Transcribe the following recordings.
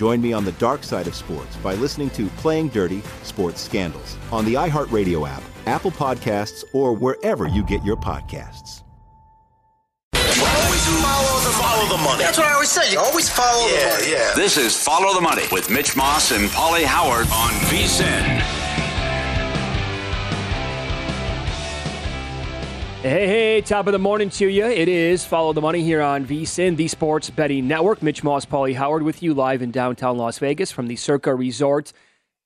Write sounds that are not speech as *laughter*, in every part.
Join me on the dark side of sports by listening to Playing Dirty Sports Scandals on the iHeartRadio app, Apple Podcasts, or wherever you get your podcasts. Always follow the, follow the money. That's what I always say. You always follow yeah, the money. Yeah. This is Follow the Money with Mitch Moss and Pauly Howard on VSIN. Hey, hey, top of the morning to you. It is Follow the Money here on VSIN, the Sports Betting Network. Mitch Moss, Pauly Howard with you live in downtown Las Vegas from the Circa Resort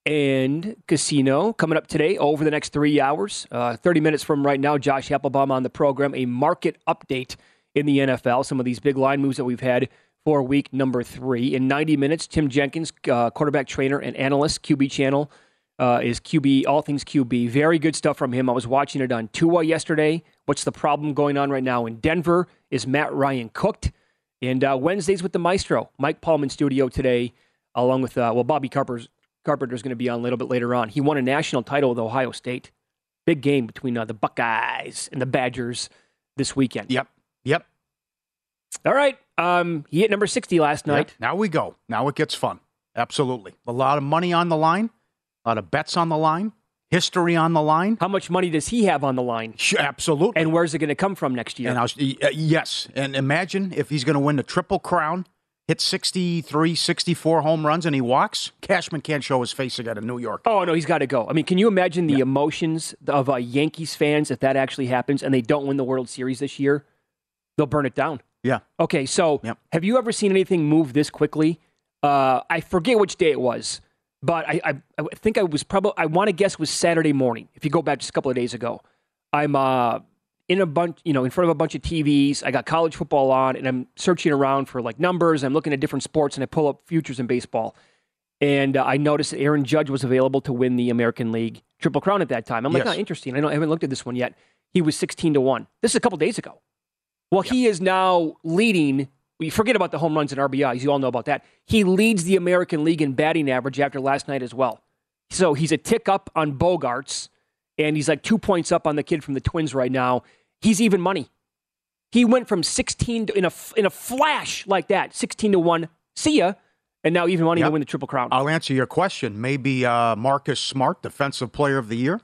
and Casino. Coming up today over the next three hours, uh, 30 minutes from right now, Josh Appelbaum on the program, a market update in the NFL, some of these big line moves that we've had for week number three. In 90 minutes, Tim Jenkins, uh, quarterback trainer and analyst, QB channel, uh, is QB, all things QB. Very good stuff from him. I was watching it on Tua yesterday. What's the problem going on right now in Denver? Is Matt Ryan cooked? And uh, Wednesdays with the Maestro, Mike Palm in studio today, along with, uh, well, Bobby Carpenter's, Carpenter's going to be on a little bit later on. He won a national title with Ohio State. Big game between uh, the Buckeyes and the Badgers this weekend. Yep. Yep. All right. Um, he hit number 60 last night. Yep. Now we go. Now it gets fun. Absolutely. A lot of money on the line, a lot of bets on the line, history on the line. How much money does he have on the line? Sure, absolutely. And where's it going to come from next year? And I was, uh, yes. And imagine if he's going to win the Triple Crown, hit 63, 64 home runs, and he walks. Cashman can't show his face again in New York. Oh, no, he's got to go. I mean, can you imagine the yeah. emotions of uh, Yankees fans if that actually happens and they don't win the World Series this year? They'll burn it down. Yeah. Okay, so have you ever seen anything move this quickly? Uh, I forget which day it was, but I, I, I think I was probably, I want to guess it was Saturday morning, if you go back just a couple of days ago. I'm uh, in a bunch, you know, in front of a bunch of TVs. I got college football on, and I'm searching around for like numbers. I'm looking at different sports, and I pull up futures in baseball. And uh, I noticed that Aaron Judge was available to win the American League Triple Crown at that time. I'm like, Yes. oh, interesting. I, don't, I haven't looked at this one yet. He was 16 to 1. This is a couple days ago. Well, he is now leading. We forget about the home runs and RBIs. You all know about that. He leads the American League in batting average after last night as well. So he's a tick up on Bogaerts, and he's like two points up on the kid from the Twins right now. He's even money. He went from 16 to, in a in a flash like that, 16 to one. See ya, and now even money Yep. to win the Triple Crown. I'll answer your question. Maybe uh, Marcus Smart, Defensive Player of the Year.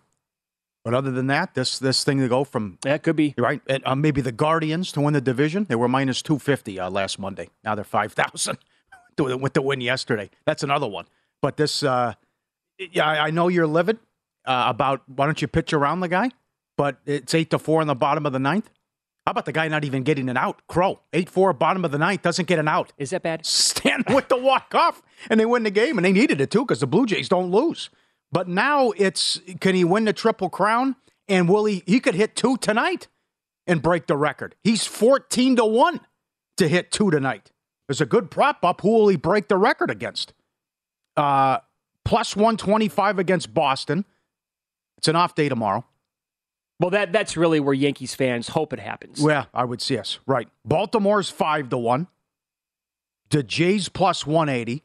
But other than that, this this thing to go from that could be right. And, uh, maybe the Guardians to win the division. They were minus two fifty uh, last Monday. Now they're five thousand *laughs* with the win yesterday. That's another one. But this, uh, yeah, I know you're livid uh, about why don't you pitch around the guy? But it's eight to four in the bottom of the ninth. How about the guy not even getting an out? Crow, 8 4, bottom of the ninth, doesn't get an out. Is that bad? *laughs* Stanton with the walk off, and they win the game, and they needed it too because the Blue Jays don't lose. But now it's can he win the triple crown? And will he? He could hit two tonight and break the record. He's 14 to 1 to hit two tonight. There's a good prop up. Who will he break the record against? Uh, plus 125 against Boston. It's an off day tomorrow. Well, that that's really where Yankees fans hope it happens. Yeah, I would see us. Right. Baltimore's five to one. The Jays plus one eighty.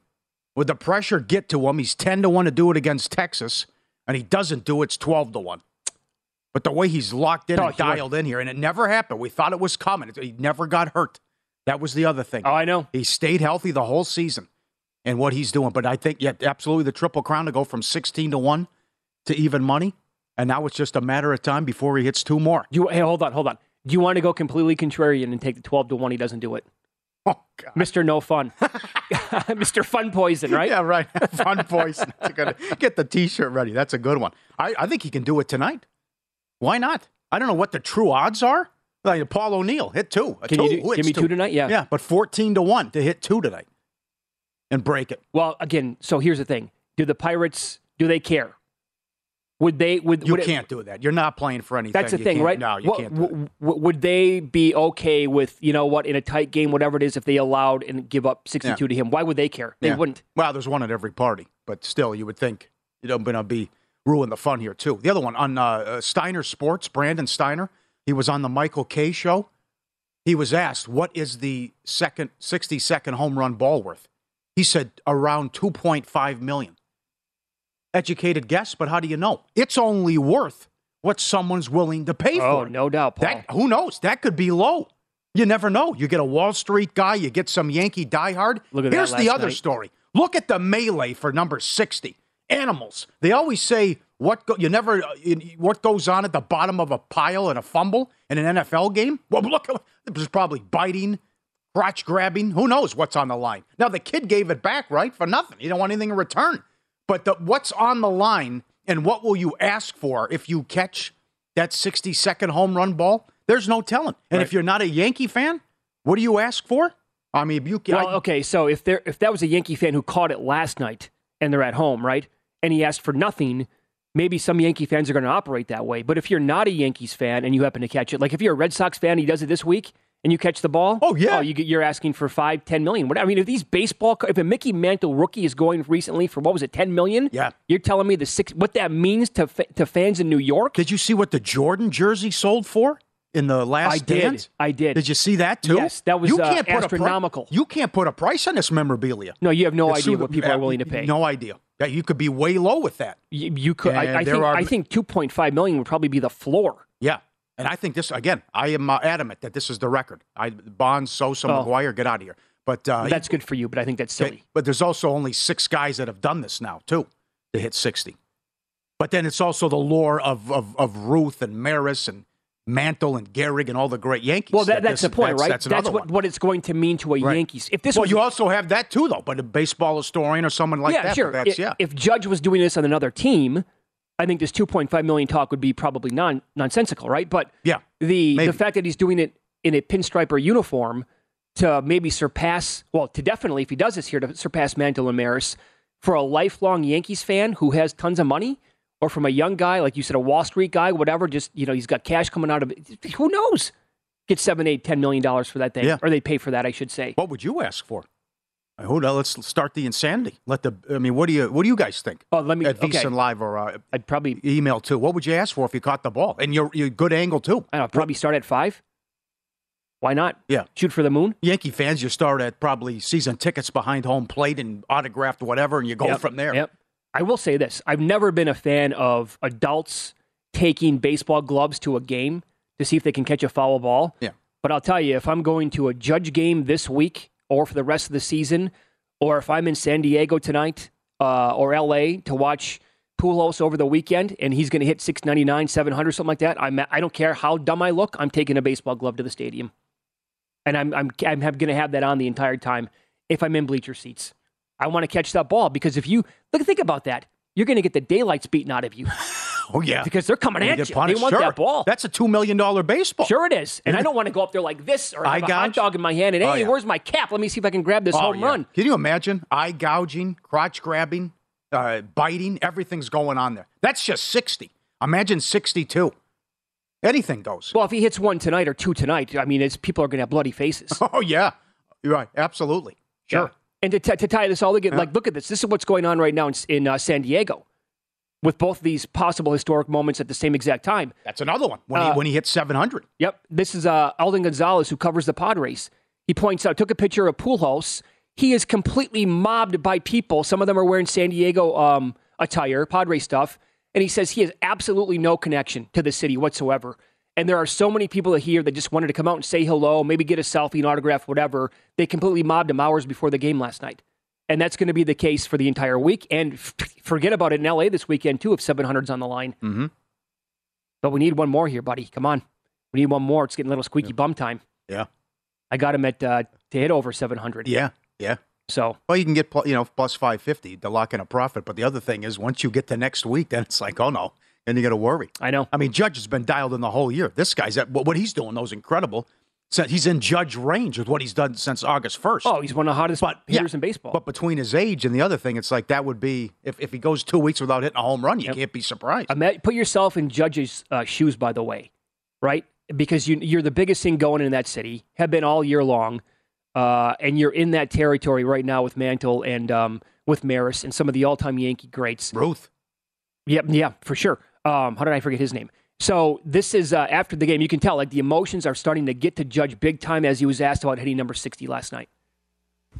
Would the pressure get to him? He's ten to one to do it against Texas, and he doesn't do it. It's twelve to one. But the way he's locked in Oh, and dialed in here, and it never happened. We thought it was coming. He never got hurt. That was the other thing. Oh, I know. He stayed healthy the whole season, and what he's doing. But I think, yeah, absolutely, the triple crown to go from sixteen to one to even money, and now it's just a matter of time before he hits two more. You hey, hold on, hold on. Do you want to go completely contrarian and take the twelve to one? He doesn't do it, *laughs* Oh God. Mister No Fun, *laughs* *laughs* Mister Fun Poison, right? Yeah, right. Fun a good- Get the T-shirt ready. That's a good one. I, I think he can do it tonight. Why not? I don't know what the true odds are. Like Paul O'Neill hit two. A Can two. you do- Who give me two tonight? Yeah. Yeah, but fourteen to one to hit two tonight and break it. Well, again, so here's the thing: Do the Pirates do they care? Would they? Would You would can't do that. You're not playing for anything. That's the You thing, right? No, you What- can't. Do w- would they be okay with you know what in a tight game, whatever it is, if they allowed and give up sixty-two to him? Why would they care? They Yeah. wouldn't. Well, there's one at every party, but still, you would think you know, going to be ruin the fun here too. The other one on uh, uh, Steiner Sports, Brandon Steiner, he was on the Michael Kay show. He was asked, "What is the second 60 second home run ball worth?" He said around 2.5 million. Educated guess, but how do you know? It's only worth what someone's willing to pay Oh, for. it. no doubt, Paul. That, who knows? That could be low. You never know. You get a Wall Street guy, you get some Yankee diehard. Look at that Here's the other night. story. Look at the melee for number 60. Animals. They always say what go, you never uh, you- what goes on at the bottom of a pile in a fumble in an NFL game. Well, *laughs* look, there's probably biting, crotch grabbing. Who knows what's on the line? Now the kid gave it back, right, for nothing. He don't want anything in return. But the, what's on the line and what will you ask for if you catch that 60 second home run ball? There's no telling. And if you're not a Yankee fan, what do you ask for? I mean, you Well, I- okay, so if there if that was a Yankee fan who caught it last night and they're at home, right, and he asked for nothing, maybe some Yankee fans are going to operate that way. But if you're not a Yankees fan and you happen to catch it, like if you're a Red Sox fan, he does it this week, and you catch the ball, Oh, yeah. oh, you get, you're asking for five, ten million. What I mean, if these baseball, if a Mickey Mantle rookie is going recently for what was it, ten million? Yeah. you're telling me the six, what that means to to fans in New York? Did you see what the Jordan jersey sold for in the last I did. I did. Did you see that too? Yes, that was, you uh, can't put a pri- astronomical. you can't put a price on this memorabilia. No, you have no It's idea what people uh, are willing to pay. No idea. Yeah, you could be way low with that. You, you could. I, And I think. are- I think 2.5 million would probably be the floor. And I think this again. I am uh, adamant that this is the record. I Bonds, Sosa, Oh. McGwire, get out of here. But uh, That's good for you, but I think that's silly. But there's also only six guys that have done this now too, to hit sixty. But then it's also the lore of of, of Ruth and Maris and Mantle and Gehrig and all the great Yankees. Well, that, That that's this- the point, that's- right? That's, another what, one. what it's going to mean to a Right. Yankees. If this well, was, you also have that too, though. But a baseball historian or someone like yeah, that. sure. but That's, I- yeah. If Judge was doing this on another team, I think this 2.5 million talk would be probably non nonsensical, right? But Yeah, the maybe. the fact that he's doing it in a pinstriper uniform to maybe surpass, well, to definitely if he does this here to surpass Mantle and Maris for a lifelong Yankees fan who has tons of money, or from a young guy like you said, a Wall Street guy, whatever. Just you know, he's got cash coming out of it. Who knows? Get seven, eight, ten million dollars for that thing, Yeah. or they pay for that, I should say. what would you ask for? Hold on, let's start the insanity. Let the. I mean, what do you what do you guys think? Oh, let me- at okay. Live or uh, I'd probably, email too. What would you ask for if you caught the ball and you're, you're good angle too? I don't know, probably start at five. Why not? Yeah. shoot for the moon. Yankee fans, you start at probably season tickets behind home plate and autographed whatever, and you go Yep, from there. Yep. I will say this: I've never been a fan of adults taking baseball gloves to a game to see if they can catch a foul ball. Yeah. But I'll tell you, if I'm going to a Judge game this week or for the rest of the season, or if I'm in San Diego tonight uh, or LA to watch Pujols over the weekend and he's going to hit 699, 700, something like that, I'm, I don't care how dumb I look, I'm taking a baseball glove to the stadium. And I'm, I'm, I'm going to have that on the entire time if I'm in bleacher seats. I want to catch that ball because if you look, think about that. You're going to get the daylights beaten out of you. *laughs* Oh yeah, because they're coming at you. They want Sure. that ball. That's a two million dollar baseball. Sure it is. And I don't want to go up there like this or have a hot gouge? dog in my hand and, hey, Oh, yeah. where's my cap? Let me see if I can grab this Oh, home yeah. run. Can you imagine eye gouging, crotch grabbing, uh, biting? Everything's going on there. That's just sixty. Imagine sixty-two. Anything goes. Well, if he hits one tonight or two tonight, I mean, it's people are going to have bloody faces. *laughs* Oh yeah, you're right. Absolutely. Sure. Yeah. And to, t- to tie this all together, Yeah. like, look at this. This is what's going on right now in, in uh, San Diego with both these possible historic moments at the same exact time. That's another one when Uh, he when he hit seven hundred. Yep. This is uh, Alden Gonzalez, who covers the Padres. He points out, took a picture of Pujols. He is completely mobbed by people. Some of them are wearing San Diego um, attire, Padre stuff. And he says he has absolutely no connection to the city whatsoever. And there are so many people here that just wanted to come out and say hello, maybe get a selfie, an autograph, whatever. They completely mobbed him hours before the game last night. And that's going to be the case for the entire week. And f- forget about it in LA this weekend, too, if 700's on the line. Mm-hmm. But we need one more here, buddy. Come on. We need one more. It's getting a little squeaky bum time. Yeah. I got him at uh, to hit over 700. Yeah. Yeah. So Well, you can get you know plus five fifty to lock in a profit, but the other thing is once you get to next week, then it's like oh no, and you got to worry. I know. I mean, Judge has been dialed in the whole year. This guy's at what what he's doing though is incredible. So he's in Judge range with what he's done since August first. Oh, he's one of the hottest But, yeah, in baseball. But between his age and the other thing, it's like that would be if, if he goes two weeks without hitting a home run, you can't be surprised. Put yourself in Judge's uh, shoes, by the way, right? Because you, you're the biggest thing going in that city, have been all year long, uh, and you're in that territory right now with Mantle and um, with Maris and some of the all-time Yankee greats. Ruth. Yep, yeah, for sure. Um, how did I forget his name? So this is uh, after the game. You can tell like the emotions are starting to get to Judge big time as he was asked about hitting number 60 last night.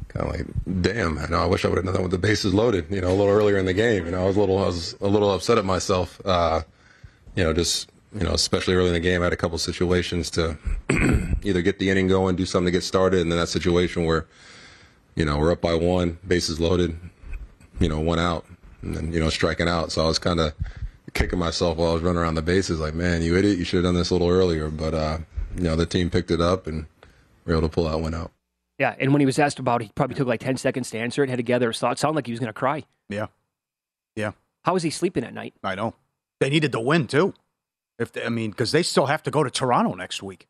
kind of like, damn, I know. I wish I would have done that with the bases loaded. You know, a little earlier in the game. You know, I was a little, I was a little upset at myself. Uh, you know, just you know, especially early in the game, I had a couple situations to *clears throat* either get the inning going, do something to get started, and then that situation where, you know, we're up by one, bases loaded, you know, one out, and then you know, striking out. So I was kind of kicking myself while I was running around the bases, like, man, you idiot, you should have done this a little earlier. But uh, you know, the team picked it up and we were able to pull that one out. Yeah, and when he was asked about it, he probably took like 10 seconds to answer it, had to gather his thoughts. Sounded like he was going to cry. Yeah. Yeah. How was he sleeping at night? I know. They needed to win too. If they, I mean, because they still have to go to Toronto next week.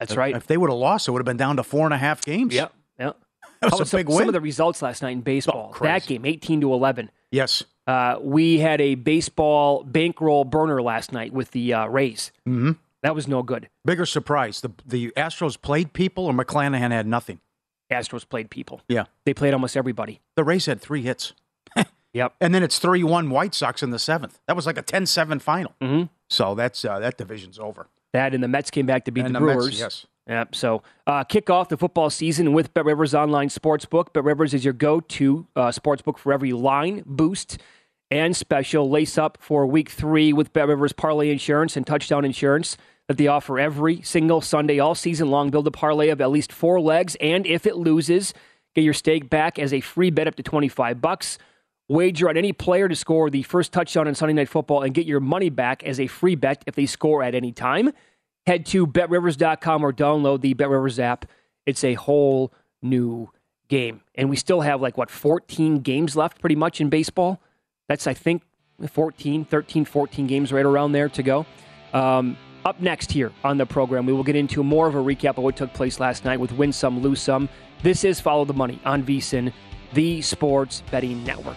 That's If- right. If they would have lost, it would have been down to four and a half games. Yeah, yeah. *laughs* That How was a some, big some win. of the results last night in baseball. Oh, that game, 18 to 11. yes. Uh, we had a baseball bankroll burner last night with the uh, Rays. hmm That was no good. Bigger surprise: the the Astros played people, or McClanahan had nothing. Astros played people. Yeah. They played almost everybody. The Rays had three hits. *laughs* Yep. And then it's 3 1 White Sox in the seventh. That was like a 10 7 final. hmm So that's uh, that division's over. That and the Mets came back to beat And the the Mets, Brewers. yes. Yep. So uh, kick off the football season with Bet Rivers Online Sportsbook. Bet Rivers is your go-to uh, sportsbook for every line, boost, and special. Lace up for week three with Bet Rivers Parlay Insurance and Touchdown Insurance that they offer every single Sunday all season long. Build a parlay of at least four legs, and if it loses, get your stake back as a free bet up to 25 bucks. Wager on any player to score the first touchdown on Sunday Night Football and get your money back as a free bet if they score at any time. Head to betrivers.com or download the BetRivers app. It's a whole new game. And we still have like, what, 14 games left pretty much in baseball? That's, I think, 14, 13, 14 games right around there to go. Um, up next here on the program, we will get into more of a recap of what took place last night with Win Some, Lose Some. This is Follow the Money on VSIN, the Sports Betting Network.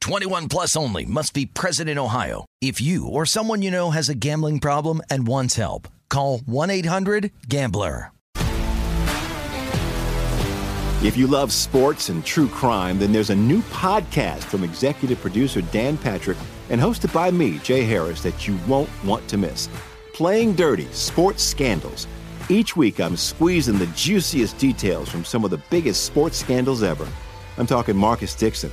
21 plus only must be present in Ohio. If you or someone you know has a gambling problem and wants help, call 1-800-GAMBLER. If you love sports and true crime, then there's a new podcast from executive producer Dan Patrick and hosted by me, Jay Harris, that you won't want to miss. Playing Dirty Sports Scandals. Each week, I'm squeezing the juiciest details from some of the biggest sports scandals ever. I'm talking Marcus Dixon,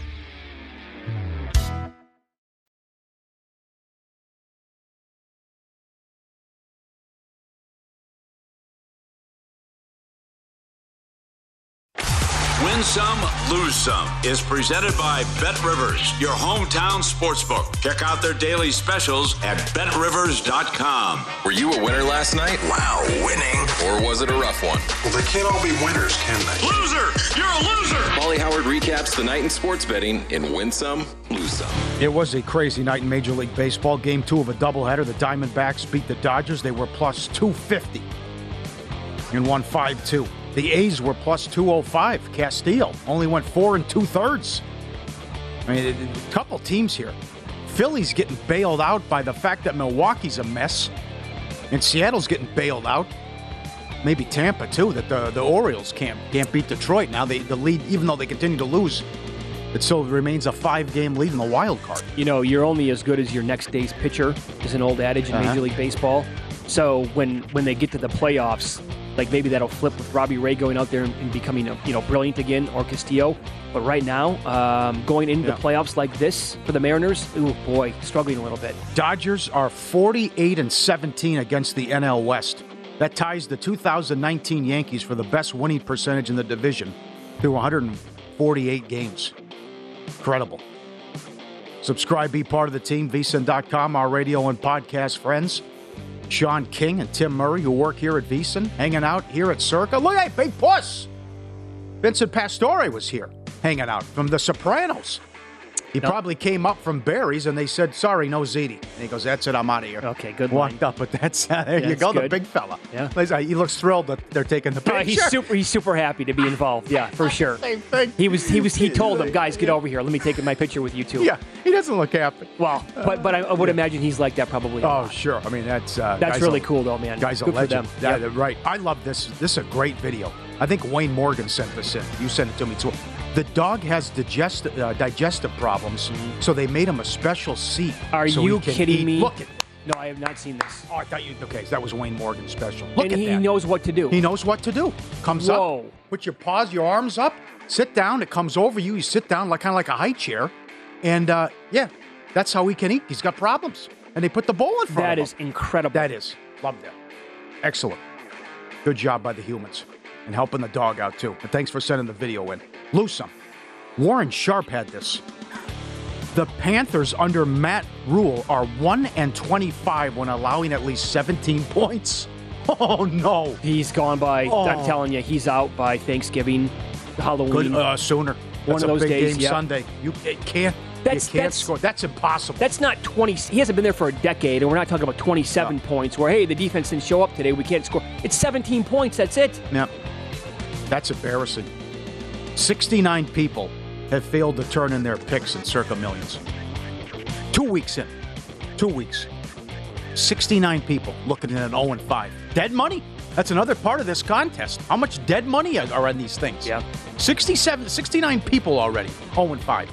Win some, lose some is presented by Bet Rivers, your hometown sportsbook. Check out their daily specials at betrivers.com. Were you a winner last night? Wow, winning. Or was it a rough one? Well, they can't all be winners, can they? Loser! You're a loser! Pauly Howard recaps the night in sports betting in Win Some, Lose Some. It was a crazy night in Major League Baseball. Game two of a doubleheader. The Diamondbacks beat the Dodgers. They were plus 250 and won 5 2. The A's were plus 205. Castillo only went four and two thirds. I mean, a couple teams here. Philly's getting bailed out by the fact that Milwaukee's a mess, and Seattle's getting bailed out. Maybe Tampa too. That the, the Orioles can't can't beat Detroit now. They the lead, even though they continue to lose, it still remains a five game lead in the wild card. You know, you're only as good as your next day's pitcher. Is an old adage in Uh-huh. Major League Baseball. So when when they get to the playoffs, like maybe that'll flip with Robbie Ray going out there and, and becoming a, you know brilliant again, or Castillo. But right now, um, going into Yeah. the playoffs like this for the Mariners, oh boy, struggling a little bit. Dodgers are 48 and 17 against the NL West. That ties the 2019 Yankees for the best winning percentage in the division through 148 games. Incredible. Subscribe, be part of the team, vsin.com, our radio and podcast friends. Sean King and Tim Murray, who work here at VSiN, hanging out here at Circa. Look at that Big Puss! Vincent Pastore was here, hanging out from The Sopranos. He probably came up from Barry's and they said, sorry, no ziti. And he goes, that's it, I'm out of here. Okay, good Walked up, but that's, uh, there you That's go, the big fella. Yeah. He looks thrilled that they're taking the *laughs* picture. Uh, he's super. He's super happy to be involved. Yeah, for *laughs* sure. Same thing. He was. He was. He *laughs* told them, guys, get over here. Let me take my picture with you too. Yeah, he doesn't look happy. Well, but but I, I would imagine he's like that probably. Oh, sure. I mean, that's uh, That's really a- cool, though, man. Guy's a Good for legend. them. Yeah, Yep. they're right. I love this. This is a great video. I think Wayne Morgan sent this in. You sent it to me too. The dog has digest, uh, digestive problems, so they made him a special seat. Mm-hmm. Are so you kidding eat. me? Look at. No, I have not seen this. Oh, I thought you. Okay, so that was Wayne Morgan's special. Look and at he that. knows what to do. He knows what to do. Comes Whoa. up, put your paws, your arms up, sit down. It comes over you. You sit down like kind of like a high chair, and uh, yeah, that's how he can eat. He's got problems, and they put the bowl in front That of is him. incredible. That is love that. Excellent. Good job by the humans and helping the dog out too. And thanks for sending the video in. Lose some. Warren Sharp had this. The Panthers under Matt Rhule are 1 and 25 when allowing at least 17 *laughs* points. Oh no. He's gone by Oh. I'm telling you, he's out by Thanksgiving, Halloween. Good uh, sooner. One That's of a those big days, game yeah. Sunday. You it can't That's- you can't that's- score. That's impossible. That's not 20. He hasn't been there for a decade, and we're not talking about 27 points where, hey, the defense didn't show up today. We can't score. It's 17 points. That's it. Yep. That's embarrassing. 69 people have failed to turn in their picks in circa millions. Two weeks in. Two weeks. 69 people looking at an 0 and 5. Dead money. That's another part of this contest. How much dead money are on these things? Yeah. 67, 69 people already. 0 and 5.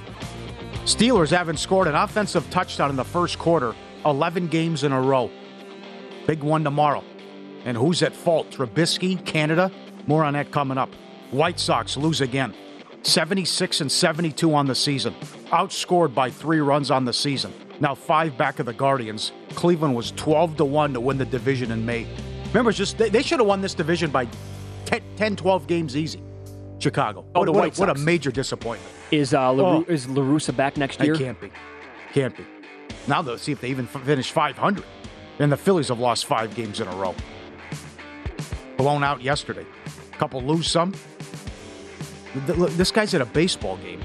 Steelers haven't scored an offensive touchdown in the first quarter 11 games in a row. Big one tomorrow. And who's at fault? Trubisky, Canada. More on that coming up. White Sox lose again. 76 and 72 on the season. Outscored by three runs on the season. Now five back of the Guardians. Cleveland was 12 to 1 to win the division in May. Remember, just they, they should have won this division by 10, 10, 12 games easy. Chicago. Oh, what, the what- what a major disappointment. Is uh, LaRu- Oh. is La Russa back next year? It can't be. Can't be. Now they'll see if they even f- finish 500. And the Phillies have lost five games in a row. Blown out yesterday. Couple lose some. Look, This guy's at a baseball game.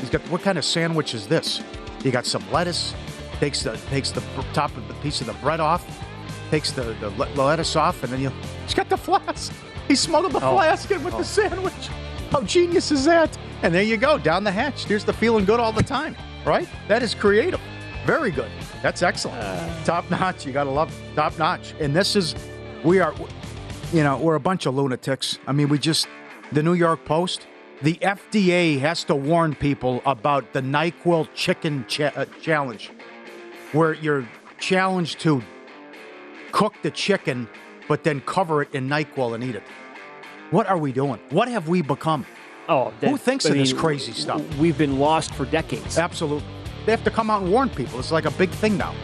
He's got what kind of sandwich is this? You got some lettuce. Takes the takes the top of the piece of the bread off. Takes the, the lettuce off, and then you. He's got the flask. He smuggled the Oh. flask in with Oh. the sandwich. How genius is that? And there you go, down the hatch. Here's the feeling good all the time, right? That is creative. Very good. That's excellent. Uh. top notch. You got to love top notch. And this is, we are, you know, we're a bunch of lunatics. I mean, we just, the New York Post, the FDA has to warn people about the NyQuil chicken cha- uh, challenge, where you're challenged to cook the chicken, but then cover it in NyQuil and eat it. What are we doing? What have we become? Oh, Who thinks I of this crazy stuff? We've been lost for decades. Absolutely. They have to come out and warn people. It's like a big thing now.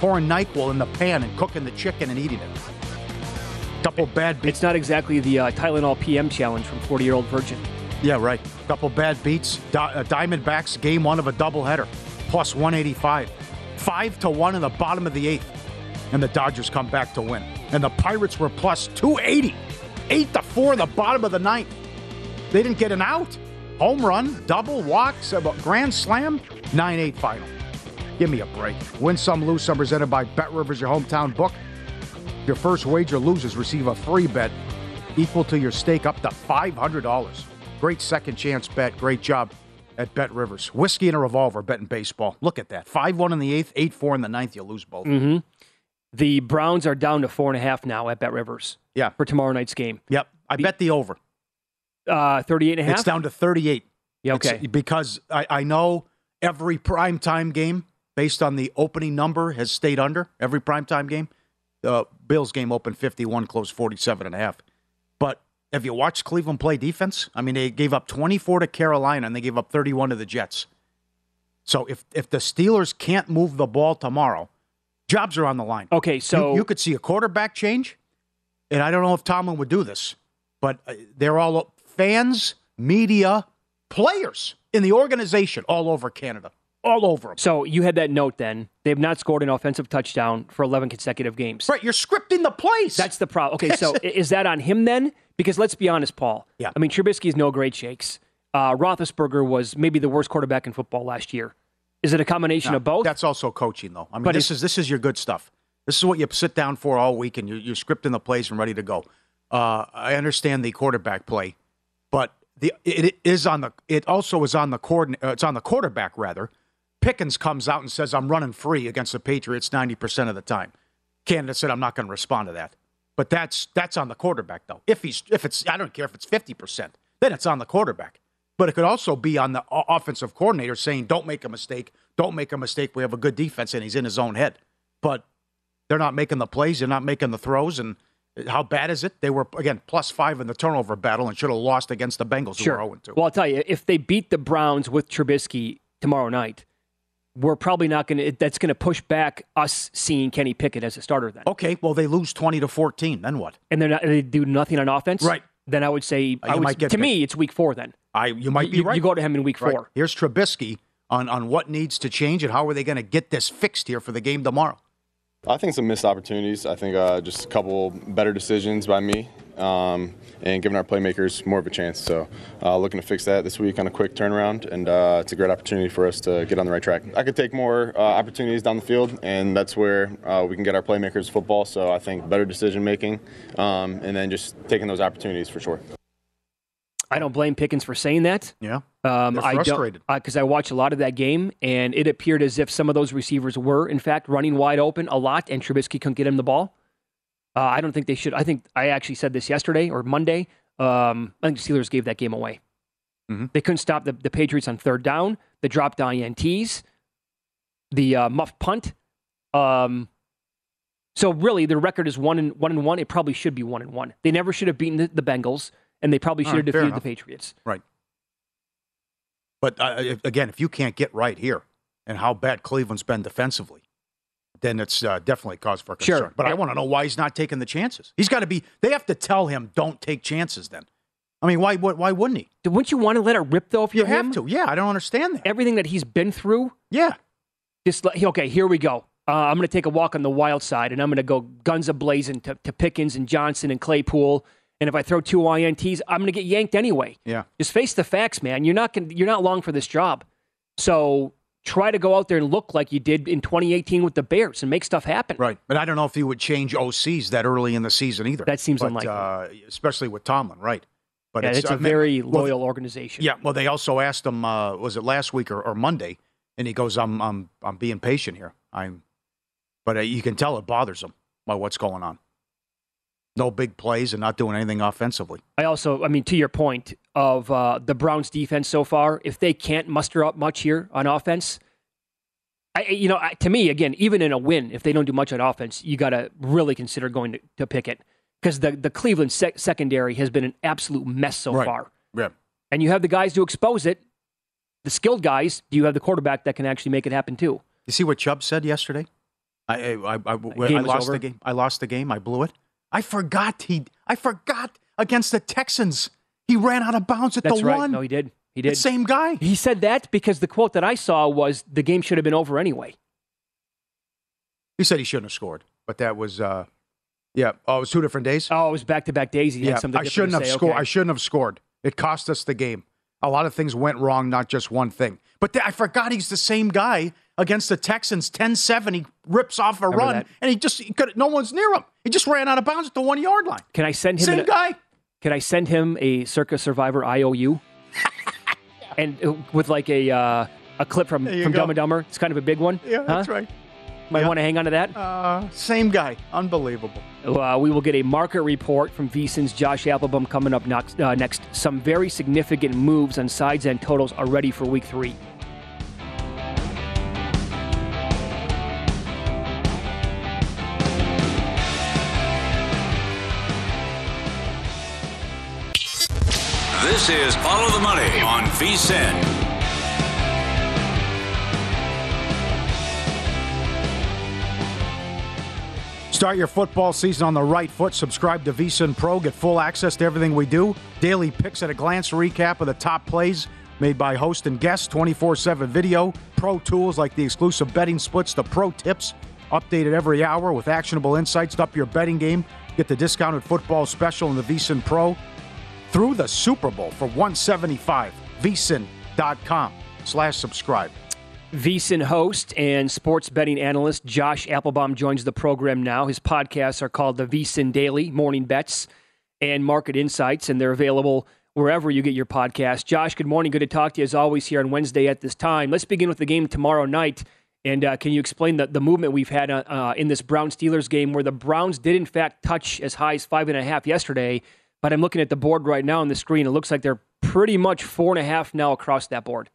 Pouring NyQuil in the pan and cooking the chicken and eating it. Couple bad beats. It's not exactly the uh, Tylenol PM challenge from 40 year old virgin. Yeah, right. Couple bad beats. Di- uh, Diamondbacks game one of a doubleheader, plus 185. Five to one in the bottom of the eighth, and the Dodgers come back to win. And the Pirates were plus 280, eight to four in the bottom of the ninth. They didn't get an out. Home run, double, walks, a grand slam, 9 8 final. Give me a break. Win some, lose some, presented by Bet Rivers, your hometown book. Your first wager loses, receive a free bet equal to your stake up to $500. Great second chance bet. Great job at Bet Rivers. Whiskey and a revolver betting baseball. Look at that. 5 1 in the eighth, 8 4 in the ninth. You lose both. Mm-hmm. The Browns are down to four and a half now at Bet Rivers. Yeah. For tomorrow night's game. Yep. I bet the over. Uh, 38 and a half? It's down to 38. Yeah, It's- okay. because I, I know every primetime game, based on the opening number, has stayed under. Every primetime game. The Bills game opened 51, closed 47 and a half. But have you watched Cleveland play defense? I mean, they gave up 24 to Carolina and they gave up 31 to the Jets. So if if the Steelers can't move the ball tomorrow, jobs are on the line. Okay, so you, you could see a quarterback change, and I don't know if Tomlin would do this, but uh, they're all fans, media, players in the organization all over Canada, all over them. So you had that note then. They have not scored an offensive touchdown for 11 consecutive games. Right, you're scripting the plays. That's the problem. Okay, so is that on him then? Because let's be honest, Paul. Yeah. I mean, Trubisky is no great shakes. Uh, Roethlisberger was maybe the worst quarterback in football last year. Is it a combination No, of both? That's also coaching, though. I mean, But this is this is your good stuff. This is what you sit down for all week, and you're, you're scripting the plays and ready to go. Uh, I understand the quarterback play, but the it, is on the it also is on the coordin- uh, It's on the quarterback rather. Pickens comes out and says, "I'm running free against the Patriots 90 percent of the time." Canada said, "I'm not going to respond to that." But that's that's on the quarterback though. If he's if it's I don't care if it's 50 percent, then it's on the quarterback. But it could also be on the offensive coordinator saying, "Don't make a mistake. Don't make a mistake. We have a good defense, and he's in his own head." But they're not making the plays. They're not making the throws. And how bad is it? They were again plus five in the turnover battle and should have lost against the Bengals, Sure. who were 0 2. Well, I'll tell you, if they beat the Browns with Trubisky tomorrow night, we're probably not going to. That's going to push back us seeing Kenny Pickett as a starter then. Okay, well they lose 20 to 14. Then what? And they're not. They do nothing on offense. Right. Then I would say, Uh, I would, might get to picked. me, it's week four. Then I you might be You- right. you go to him in week Right. four. Here's Trubisky on on what needs to change and how are they going to get this fixed here for the game tomorrow? I think some missed opportunities. I think uh, just a couple better decisions by me um, and giving our playmakers more of a chance. So, uh, looking to fix that this week on a quick turnaround, and uh, it's a great opportunity for us to get on the right track. I could take more uh, opportunities down the field, and that's where uh, we can get our playmakers football. So, I think better decision making, um, and then just taking those opportunities for sure. I don't blame Pickens for saying that. Yeah. Um, I frustrated. because I watched a lot of that game, and it appeared as if some of those receivers were, in fact, running wide open a lot, and Trubisky couldn't get him the ball. Uh, I don't think they should. I think I actually said this yesterday or Monday. Um, I think the Steelers gave that game away. Mhm. They couldn't stop the, the Patriots on third down. The drop down INTs, the uh, muff punt. Um, so really, the record is one and one and one. It probably should be one and one. They never should have beaten the, the Bengals, and they probably should have right, fair defeated the. Patriots. Right. But uh, if, again, if you can't get right here and how bad Cleveland's been defensively, then it's uh, definitely cause for concern. Sure. But I want to know why he's not taking the chances. He's got to be. They have to tell him don't take chances. Then, I mean, why? Why, why wouldn't he? Wouldn't you want to let it rip though? If You have him? to. Yeah, I don't understand that. Everything that he's been through. Yeah. Just okay. Here we go. Uh, I'm going to take a walk on the wild side, and I'm going to go guns a blazing to, to Pickens and Johnson and Claypool. And if I throw two ints, I'm going to get yanked anyway. Yeah. Just face the facts, man. You're not gonna, you're not long for this job. So try to go out there and look like you did in 2018 with the Bears and make stuff happen. Right. But I don't know if you would change OCs that early in the season either. That seems But, unlikely. uh, especially with Tomlin. Right. But yeah, it's, a a very loyal organization. Yeah, well, they also asked him, uh, was it last week or, or Monday? And he goes, "I'm, I'm, I'm being patient here. I'm," but uh, you can tell it bothers him by what's going on. No big plays and not doing anything offensively. I also, I mean, to your point of uh, the Browns' defense so far, if they can't muster up much here on offense, I, you know, I, to me, again, even in a win, if they don't do much on offense, you got to really consider going to, to Pickett because the the Cleveland sec- secondary has been an absolute mess so Right. far, Yeah. and you have the guys to expose it, the skilled guys. Do you have the quarterback that can actually make it happen too? You see what Chubb said yesterday? I, I, I, I, I lost over? the game. I lost the game. I blew it. I forgot he. I forgot against the Texans. He ran out of bounds at That's the right. one. No, he did. He The did. same guy. He said that because the quote that I saw was the game should have been over anyway. He said he shouldn't have scored, but that was. uh Yeah. Oh, it was two different days. Oh, it was back to back days. He had yeah, something I shouldn't have say. scored. Okay. I shouldn't have scored. It cost us the game. A lot of things went wrong, not just one thing. But th- I forgot he's the same guy against the Texans. 10-7, he rips off a Remember run, that? and he just he could, no one's near him. He just ran out of bounds at the one yard line. Can I send him Same an- guy. Can I send him a Circa Survivor IOU? *laughs* and uh, with like a uh, a clip from from go. Dumb and Dumber. It's kind of a big one. Yeah, that's right. Might want to hang on to that. Uh, same guy. Unbelievable. Uh, we will get a market report from VSIN's Josh Appelbaum coming up next. Uh, next, some very significant moves on sides and totals are ready for Week Three. Is Follow the Money on VSIN. Start your football season on the right foot. Subscribe to VSiN Pro. Get full access to everything we do. Daily picks at a glance recap of the top plays made by host and guests. 24-7 video. Pro tools like the exclusive betting splits, the pro tips, updated every hour with actionable insights up your betting game. Get the discounted football special in the VSiN Pro through the Super Bowl for 175 VSiN.com slash subscribe. VSIN host and sports betting analyst Josh Appelbaum joins the program now. His podcasts are called the VSIN Daily Morning Bets and Market Insights, and they're available wherever you get your podcast. Josh, good morning. Good to talk to you as always here on Wednesday at this time. Let's begin with the game tomorrow night. And uh, can you explain the, the movement we've had uh, uh, in this Brown Steelers game where the Browns did, in fact, touch as high as five and a half yesterday? But I'm looking at the board right now on the screen. It looks like they're pretty much four and a half now across that board.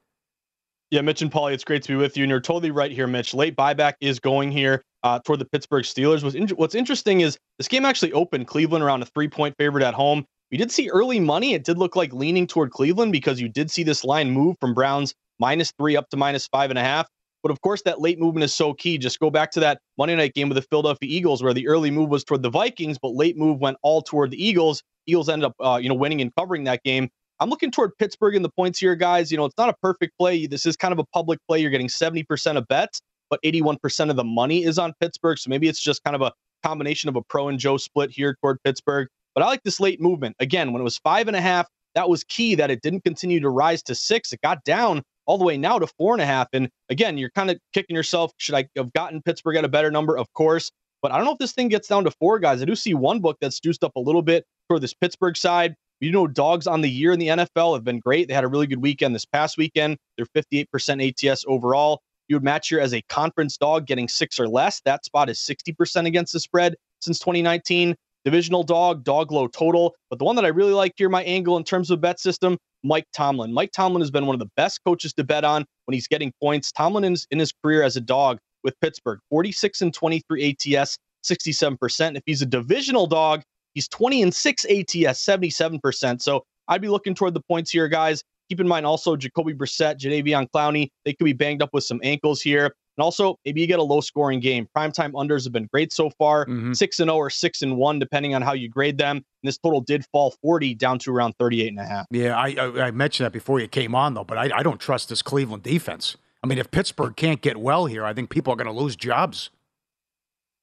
Yeah, Mitch and Pauly, it's great to be with you. And you're totally right here, Mitch. Late buyback is going here uh, toward the Pittsburgh Steelers. What's, in- what's interesting is this game actually opened Cleveland around a three point favorite at home. We did see early money. It did look like leaning toward Cleveland because you did see this line move from Browns minus three up to minus five and a half. But of course, that late movement is so key. Just go back to that Monday night game with the Philadelphia Eagles, where the early move was toward the Vikings, but late move went all toward the Eagles. Eagles ended up, uh, you know, winning and covering that game. I'm looking toward Pittsburgh in the points here, guys. You know, it's not a perfect play. This is kind of a public play. You're getting 70% of bets, but 81% of the money is on Pittsburgh. So maybe it's just kind of a combination of a pro and Joe split here toward Pittsburgh. But I like this late movement. Again, when it was five and a half, that was key that it didn't continue to rise to six. It got down all the way now to four and a half. And again, you're kind of kicking yourself. Should I have gotten Pittsburgh at a better number? Of course. But I don't know if this thing gets down to four guys. I do see one book that's juiced up a little bit for this Pittsburgh side. You know, dogs on the year in the NFL have been great. They had a really good weekend this past weekend. They're 58% ATS overall. You would match here as a conference dog getting six or less. That spot is 60% against the spread since 2019. Divisional dog, dog low total. But the one that I really like here, my angle in terms of bet system, Mike Tomlin. Mike Tomlin has been one of the best coaches to bet on when he's getting points. Tomlin is in his career as a dog with Pittsburgh, 46 and 23 ATS, 67%. If he's a divisional dog, he's 20 and 6 ATS, 77%. So I'd be looking toward the points here, guys. Keep in mind also Jacoby Brissett, Jadeveon Clowney. They could be banged up with some ankles here. And also, maybe you get a low scoring game. Primetime unders have been great so far, mm-hmm. 6 and 0 or 6 and 1, depending on how you grade them. And this total did fall 40 down to around 38 and a half. Yeah, I, I, I mentioned that before you came on, though, but I, I don't trust this Cleveland defense. I mean, if Pittsburgh can't get well here, I think people are going to lose jobs.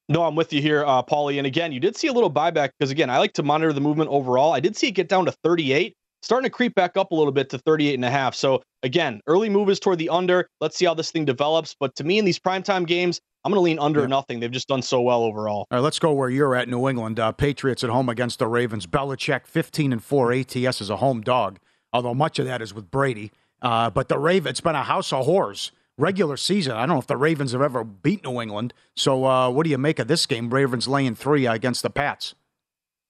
No, I'm with you here, uh, Pauly. And again, you did see a little buyback because, again, I like to monitor the movement overall. I did see it get down to 38, starting to creep back up a little bit to 38 and a half. So, again, early move is toward the under. Let's see how this thing develops. But to me, in these primetime games, I'm going to lean under yeah. nothing. They've just done so well overall. All right, let's go where you're at, New England. Uh, Patriots at home against the Ravens. Belichick, 15 and 4 ATS as a home dog, although much of that is with Brady. Uh, but the Ravens, it's been a house of horrors regular season. I don't know if the Ravens have ever beat New England. So, uh, what do you make of this game? Ravens laying three against the Pats.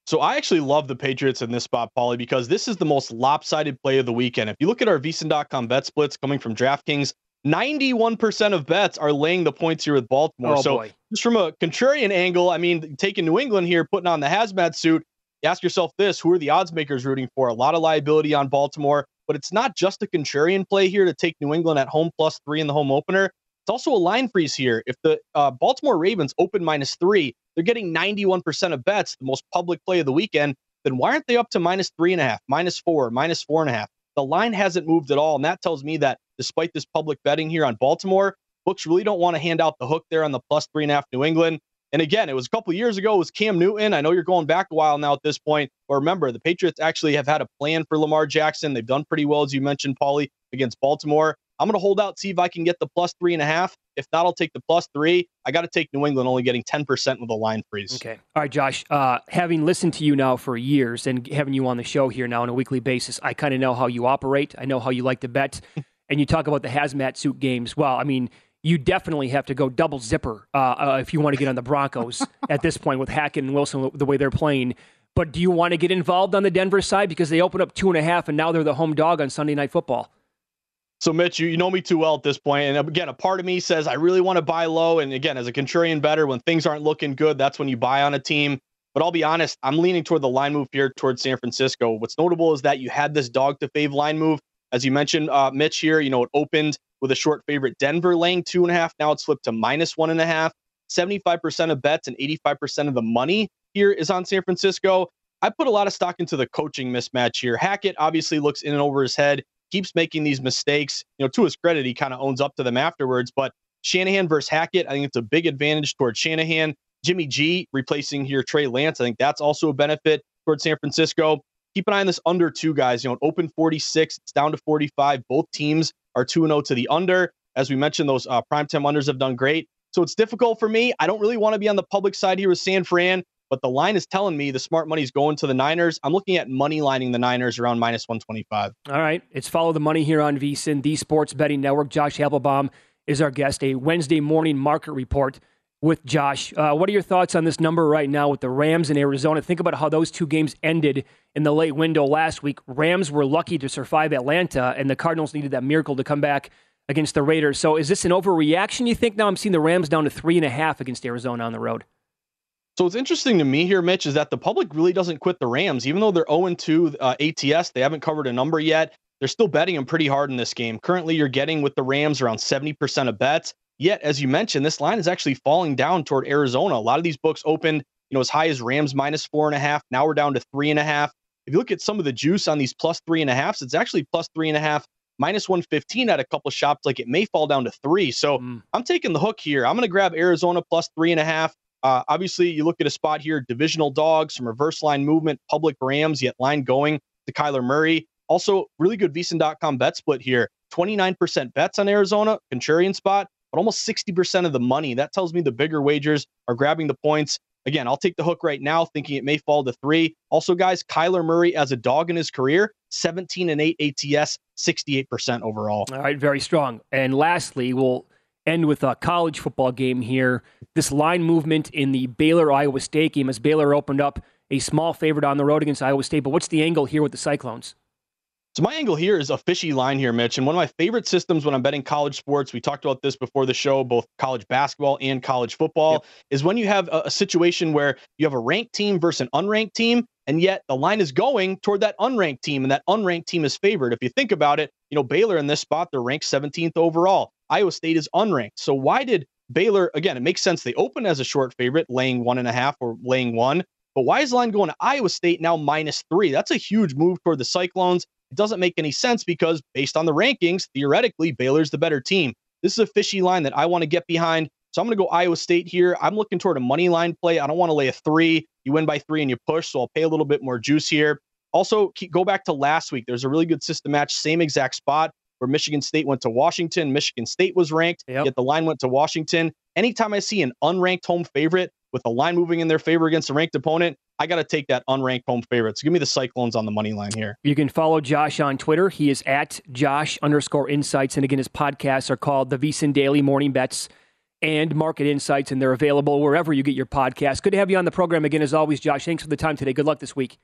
So I actually love the Patriots in this spot, Pauly, because this is the most lopsided play of the weekend. If you look at our VSiN.com bet splits coming from DraftKings, 91% of bets are laying the points here with Baltimore. Oh, so boy. just from a contrarian angle, I mean, taking New England here, putting on the hazmat suit, ask yourself this: Who are the odds makers rooting for? A lot of liability on Baltimore. But it's not just a contrarian play here to take New England at home plus three in the home opener. It's also a line freeze here. If the uh, Baltimore Ravens open minus three, they're getting 91% of bets, the most public play of the weekend. Then why aren't they up to minus three and a half, minus four, minus four and a half? The line hasn't moved at all. And that tells me that despite this public betting here on Baltimore, books really don't want to hand out the hook there on the plus three and a half New England. And again, it was a couple years ago. It was Cam Newton. I know you're going back a while now at this point, but remember, the Patriots actually have had a plan for Lamar Jackson. They've done pretty well, as you mentioned, Pauly, against Baltimore. I'm going to hold out, see if I can get the plus three and a half. If not, I'll take the plus three. I got to take New England, only getting 10% with a line freeze. Okay. All right, Josh. Uh, having listened to you now for years and having you on the show here now on a weekly basis, I kind of know how you operate. I know how you like to bet. *laughs* and you talk about the hazmat suit games. Well, I mean, you definitely have to go double zipper uh, uh, if you want to get on the Broncos *laughs* at this point with Hackett and Wilson the way they're playing. But do you want to get involved on the Denver side because they open up two and a half and now they're the home dog on Sunday Night Football? So, Mitch, you, you know me too well at this point. And again, a part of me says I really want to buy low. And again, as a contrarian better, when things aren't looking good, that's when you buy on a team. But I'll be honest, I'm leaning toward the line move here towards San Francisco. What's notable is that you had this dog to fave line move. As you mentioned, uh, Mitch here, you know, it opened with a short favorite. Denver laying two and a half. Now it's flipped to minus one and a half. 75% of bets and 85% of the money here is on San Francisco. I put a lot of stock into the coaching mismatch here. Hackett obviously looks in and over his head, keeps making these mistakes. You know, to his credit, he kind of owns up to them afterwards. But Shanahan versus Hackett, I think it's a big advantage towards Shanahan. Jimmy G replacing here Trey Lance, I think that's also a benefit towards San Francisco. Keep an eye on this under two guys. You know, open 46, it's down to 45. Both teams are 2 0 to the under. As we mentioned, those uh, primetime unders have done great. So it's difficult for me. I don't really want to be on the public side here with San Fran, but the line is telling me the smart money is going to the Niners. I'm looking at money lining the Niners around minus 125. All right. It's follow the money here on VSiN, the Sports Betting Network. Josh Appelbaum is our guest, a Wednesday morning market report with Josh. Uh, what are your thoughts on this number right now with the Rams in Arizona? Think about how those two games ended in the late window last week. Rams were lucky to survive Atlanta, and the Cardinals needed that miracle to come back against the Raiders. So is this an overreaction, you think? Now I'm seeing the Rams down to three and a half against Arizona on the road. So what's interesting to me here, Mitch, is that the public really doesn't quit the Rams. Even though they're 0-2 uh, ATS, they haven't covered a number yet. They're still betting them pretty hard in this game. Currently, you're getting with the Rams around 70% of bets. Yet, as you mentioned, this line is actually falling down toward Arizona. A lot of these books opened, you know, as high as Rams minus four and a half. Now we're down to three and a half. if you look at some of the juice on these plus three and a halfs, it's actually plus three and a half, minus 115 at a couple of shops. Like it may fall down to three. So Mm. I'm taking the hook here. I'm going to grab Arizona plus three and a half. Uh, obviously, you look at a spot here, divisional dogs, some reverse line movement, public Rams, yet line going to Kyler Murray. Also, really good VSiN.com bet split here. 29% bets on Arizona, contrarian spot, but almost 60% of the money. That tells me the bigger wagers are grabbing the points. Again, I'll take the hook right now, thinking it may fall to three. Also, guys, Kyler Murray as a dog in his career, 17 and 8 ATS, 68% overall. All right, very strong. And lastly, we'll end with a college football game here. This line movement in the Baylor Iowa State game as Baylor opened up a small favorite on the road against Iowa State. But what's the angle here with the Cyclones? So my angle here is a fishy line here, Mitch. And one of my favorite systems when I'm betting college sports, we talked about this before the show, both college basketball and college football, yep. is when you have a, a, situation where you have a ranked team versus an unranked team, and yet the line is going toward that unranked team, and that unranked team is favored. If you think about it, you know, Baylor in this spot, they're ranked 17th overall. Iowa State is unranked. So why did Baylor, again, it makes sense. They open as a short favorite, laying one and a half or laying one. But why is the line going to Iowa State now minus three? That's a huge move toward the Cyclones. It doesn't make any sense because based on the rankings, theoretically, Baylor's the better team. This is a fishy line that I want to get behind. So I'm going to go Iowa State here. I'm looking toward a money line play. I don't want to lay a three. You win by three and you push, so I'll pay a little bit more juice here. Also, keep, go back to last week. There's a really good system match, same exact spot where Michigan State went to Washington. Michigan State was ranked, yep. yet the line went to Washington. Anytime I see an unranked home favorite with the line moving in their favor against a ranked opponent, I got to take that unranked home favorite. So give me the Cyclones on the money line here. You can follow Josh on Twitter. He is at Josh underscore insights. And again, his podcasts are called the VSiN Daily Morning Bets and Market Insights, and they're available wherever you get your podcasts. Good to have you on the program again, as always, Josh. Thanks for the time today. Good luck this week.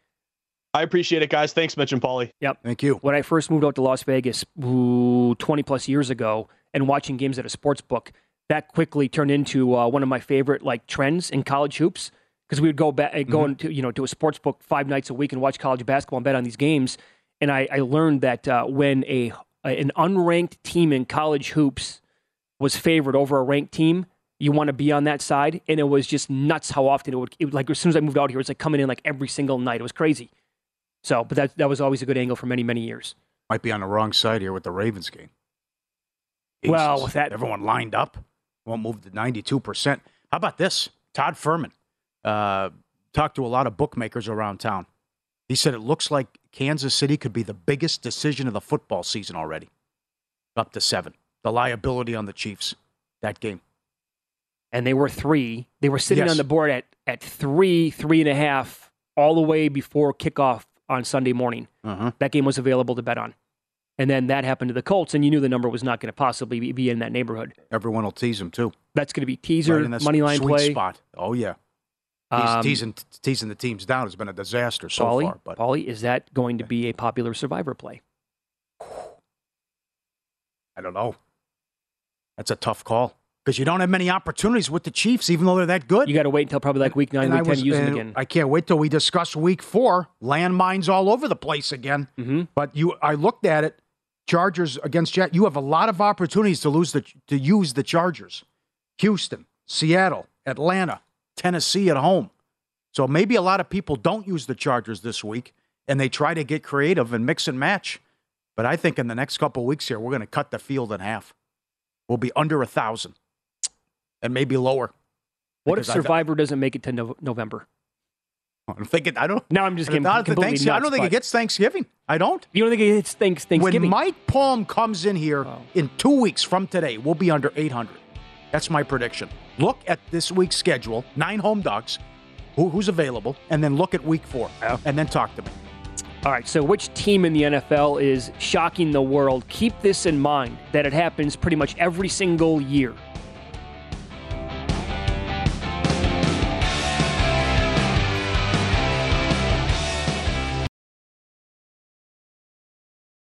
I appreciate it, guys. Thanks, Mitch and Pauly. Yep. Thank you. When I first moved out to Las Vegas ooh, 20 plus years ago and watching games at a sports book, that quickly turned into uh, one of my favorite like trends in college hoops because we would go back, go Mm-hmm. into you know to a sports book five nights a week and watch college basketball and bet on these games. And I, I learned that uh, when a an unranked team in college hoops was favored over a ranked team, you want to be on that side. And it was just nuts how often it would, it would like as soon as I moved out here, it was like coming in like every single night. It was crazy. So, but that that was always a good angle for many many years. Might be on the wrong side here with the Ravens game. Well, Jesus. with that- everyone lined up, won't move to ninety-two percent. How about this? Todd Furman uh, talked to a lot of bookmakers around town. He said it looks like Kansas City could be the biggest decision of the football season already. Up to seven. The liability on the Chiefs that game. and they were three. They were sitting Yes. on the board at, at three, three and a half, all the way before kickoff on Sunday morning. Uh-huh. That game was available to bet on. And then that happened to the Colts, and you knew the number was not going to possibly be, in that neighborhood. Everyone will tease them too. That's going to be teaser, Right money line play. spot. Oh yeah. Um, teasing teasing the teams down has been a disaster so Pauly, far. But Pauly, is that going to be a popular survivor play? I don't know. That's a tough call because you don't have many opportunities with the Chiefs, even though they're that good. You got to wait until probably like week nine, And week I ten to use them again. I can't wait till we discuss week four. Landmines all over the place again. Mm-hmm. But you, I looked at it. Chargers against Jet. You have a lot of opportunities to lose the to use the Chargers. Houston, Seattle, Atlanta, Tennessee at home. So maybe a lot of people don't use the Chargers this week, and they try to get creative and mix and match. But I think in the next couple of weeks here, we're going to cut the field in half. We'll be under a thousand, and maybe lower. what if I th- Survivor doesn't make it to no- November? I'm thinking. I don't. Now I'm just I getting don't think I don't nuts, think it gets Thanksgiving. I don't. You don't think it's thanks, Thanksgiving? When Mike Palm comes in here Oh. in two weeks from today, we'll be under 800. That's my prediction. Look at this week's schedule, nine home dogs, who, who's available, and then look at week four, and then talk to me. All right, so which team in the NFL is shocking the world? Keep this in mind that it happens pretty much every single year.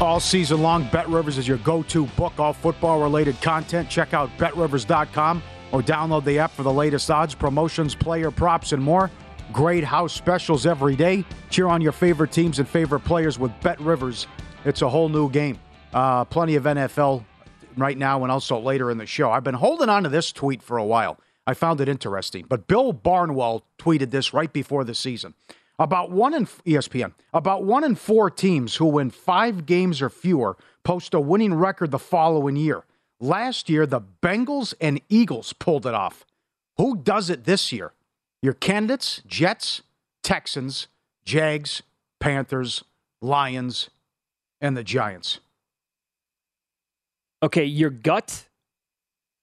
All season long, Bet Rivers is your go to book all football related content. Check out betrivers.com or download the app for the latest odds, promotions, player props, and more. Great house specials every day. Cheer on your favorite teams and favorite players with Bet Rivers. It's a whole new game. Uh, plenty of NFL right now and also later in the show. I've been holding on to this tweet for a while. I found it interesting. But Bill Barnwell tweeted this right before the season. About one in ESPN, about one in four teams who win five games or fewer post a winning record the following year. Last year, the Bengals and Eagles pulled it off. Who does it this year? Your candidates Jets, Texans, Jags, Panthers, Lions, and the Giants. Okay, your gut,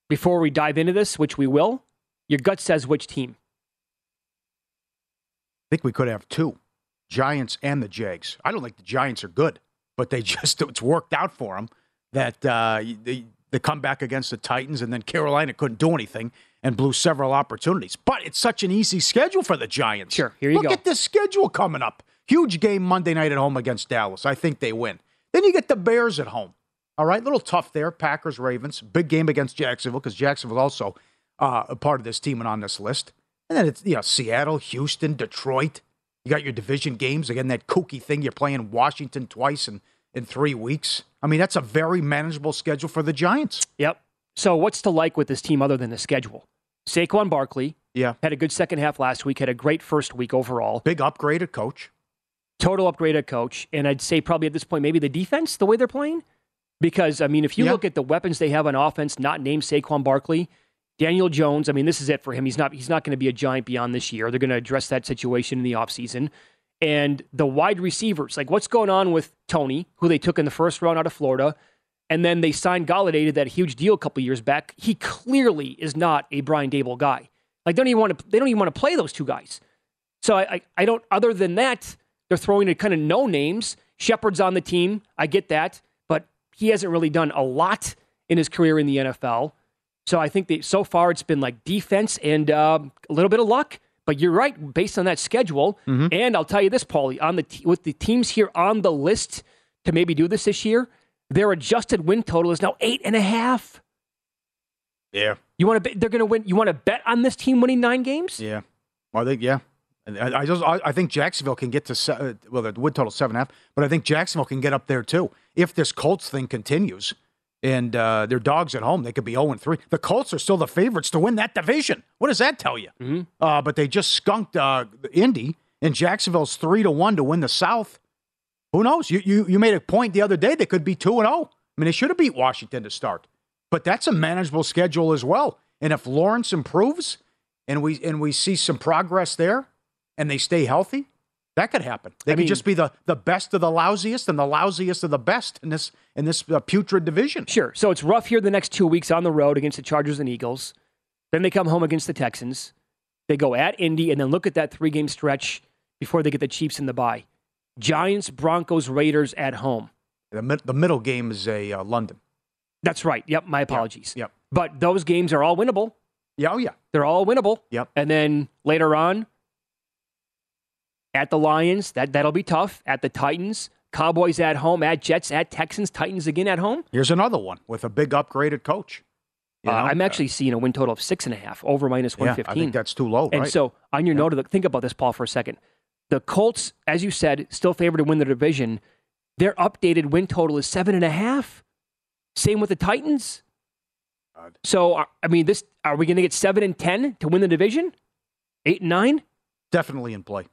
before we dive into this, which we will, your gut says which team? I think we could have two Giants and the Jags. I don't think the Giants are good, but they *laughs* just, it's worked out for them that uh, they, they come back against the Titans, and then Carolina couldn't do anything and blew several opportunities. But it's such an easy schedule for the Giants. Sure, here you Look go. Look at this schedule coming up. Huge game Monday night at home against Dallas. I think they win. Then you get the Bears at home. All right, little tough there. Packers, Ravens. Big game against Jacksonville because Jacksonville also uh, a part of this team and on this list. And then it's you know Seattle, Houston, Detroit. You got your division games again. That kooky thing you're playing Washington twice in in three weeks. I mean, that's a very manageable schedule for the Giants. Yep. So what's to like with this team other than the schedule? Saquon Barkley. Yeah. Had a good second half last week. Had a great first week overall. Big upgraded coach. Total upgrade at coach. And I'd say probably at this point, maybe the defense, the way they're playing. Because, I mean, if you Yeah. look at the weapons they have on offense, not named Saquon Barkley, Daniel Jones, I mean, this is it for him. He's not he's not going to be a giant beyond this year. They're going to address that situation in the offseason. And the wide receivers, like what's going on with Toney, who they took in the first round out of Florida, and then they signed Golladay to that huge deal a couple years back. He clearly is not a Brian Daboll guy. Like, they don't even want to. They don't even want to play those two guys. So I, I, I don't. Other than that, they're throwing in kind of no names. Shepard's on the team. I get that, but he hasn't really done a lot in his career in the NFL. So I think that so far it's been like defense and uh, a little bit of luck. But you're right, based on that schedule. Mm-hmm. And I'll tell you this, Pauly, on the t- with the teams here on the list to maybe do this this year, their adjusted win total is now eight and a half. Yeah. You want to? They're going to win. You want to bet on this team winning nine games? Yeah. Well, I think yeah. I, I just I, I think Jacksonville can get to se- uh, well the win total seven and a half, but I think Jacksonville can get up there too if this Colts thing continues. And uh, their dogs at home, they could be zero and three. The Colts are still the favorites to win that division. What does that tell you? Mm-hmm. Uh, but they just skunked uh, Indy, and Jacksonville's three to one to win the South. Who knows? You you you made a point the other day they could be two and zero. I mean, they should have beat Washington to start, but that's a manageable schedule as well. And if Lawrence improves, and we and we see some progress there, and they stay healthy, that could happen. They I could mean- just be the, the best of the lousiest and the lousiest of the best in this in this uh, putrid division. Sure. So it's rough here the next two weeks on the road against the Chargers and Eagles. Then they come home against the Texans. They go at Indy and then look at that three game stretch before they get the Chiefs in the bye. Giants, Broncos, Raiders at home. The, mid, the middle game is a uh, London. That's right. Yep. My apologies. Yep. But those games are all winnable. Yeah. Oh yeah. They're all winnable. Yep. And then later on, at the Lions, that, that'll be tough. At the Titans, Cowboys at home, at Jets, at Texans, Titans again at home. Here's another one with a big upgraded coach. You Uh. I'm actually seeing a win total of six and a half over minus Yeah, 115. I think that's too low. And right? so, on your note of the, think about this, Paul, for a second. The Colts, as you said, still favored to win the division. Their updated win total is seven and a half. Same with the Titans. So, uh, I mean, this are we going to get seven and ten to win the division? Eight and nine? definitely in play.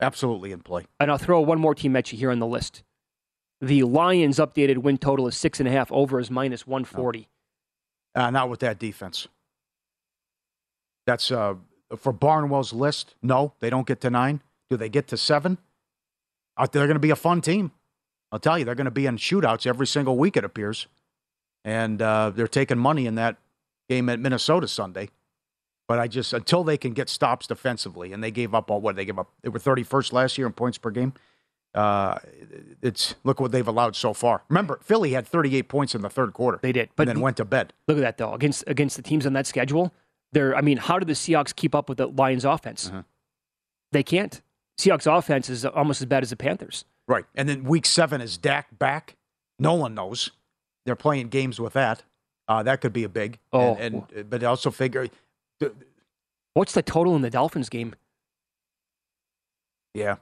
Absolutely in play. And I'll throw one more team at you here on the list. The Lions' updated win total is six and a half. Over is minus one forty. Uh, not with that defense. That's uh, for Barnwell's list. No, they don't get to nine. Do they get to seven? Uh, they're going to be a fun team. I'll tell you, they're going to be in shootouts every single week, it appears. And uh, they're taking money in that game at Minnesota Sunday. But I just, until they can get stops defensively, and they gave up all what they gave up. They were 31st last year in points per game. Uh, it's look what they've allowed so far. Remember, Philly had 38 points in the third quarter. They did, but then went to bed. Look at that though against against the teams on that schedule. They're I mean, how did the Seahawks keep up with the Lions' offense? Uh-huh. They can't. Seahawks' offense is almost as bad as the Panthers. Right. And then week seven is Dak back. No one knows. They're playing games with that. Uh, that could be a big. Oh. And, and but also figure, What's the total in the Dolphins game? yeah.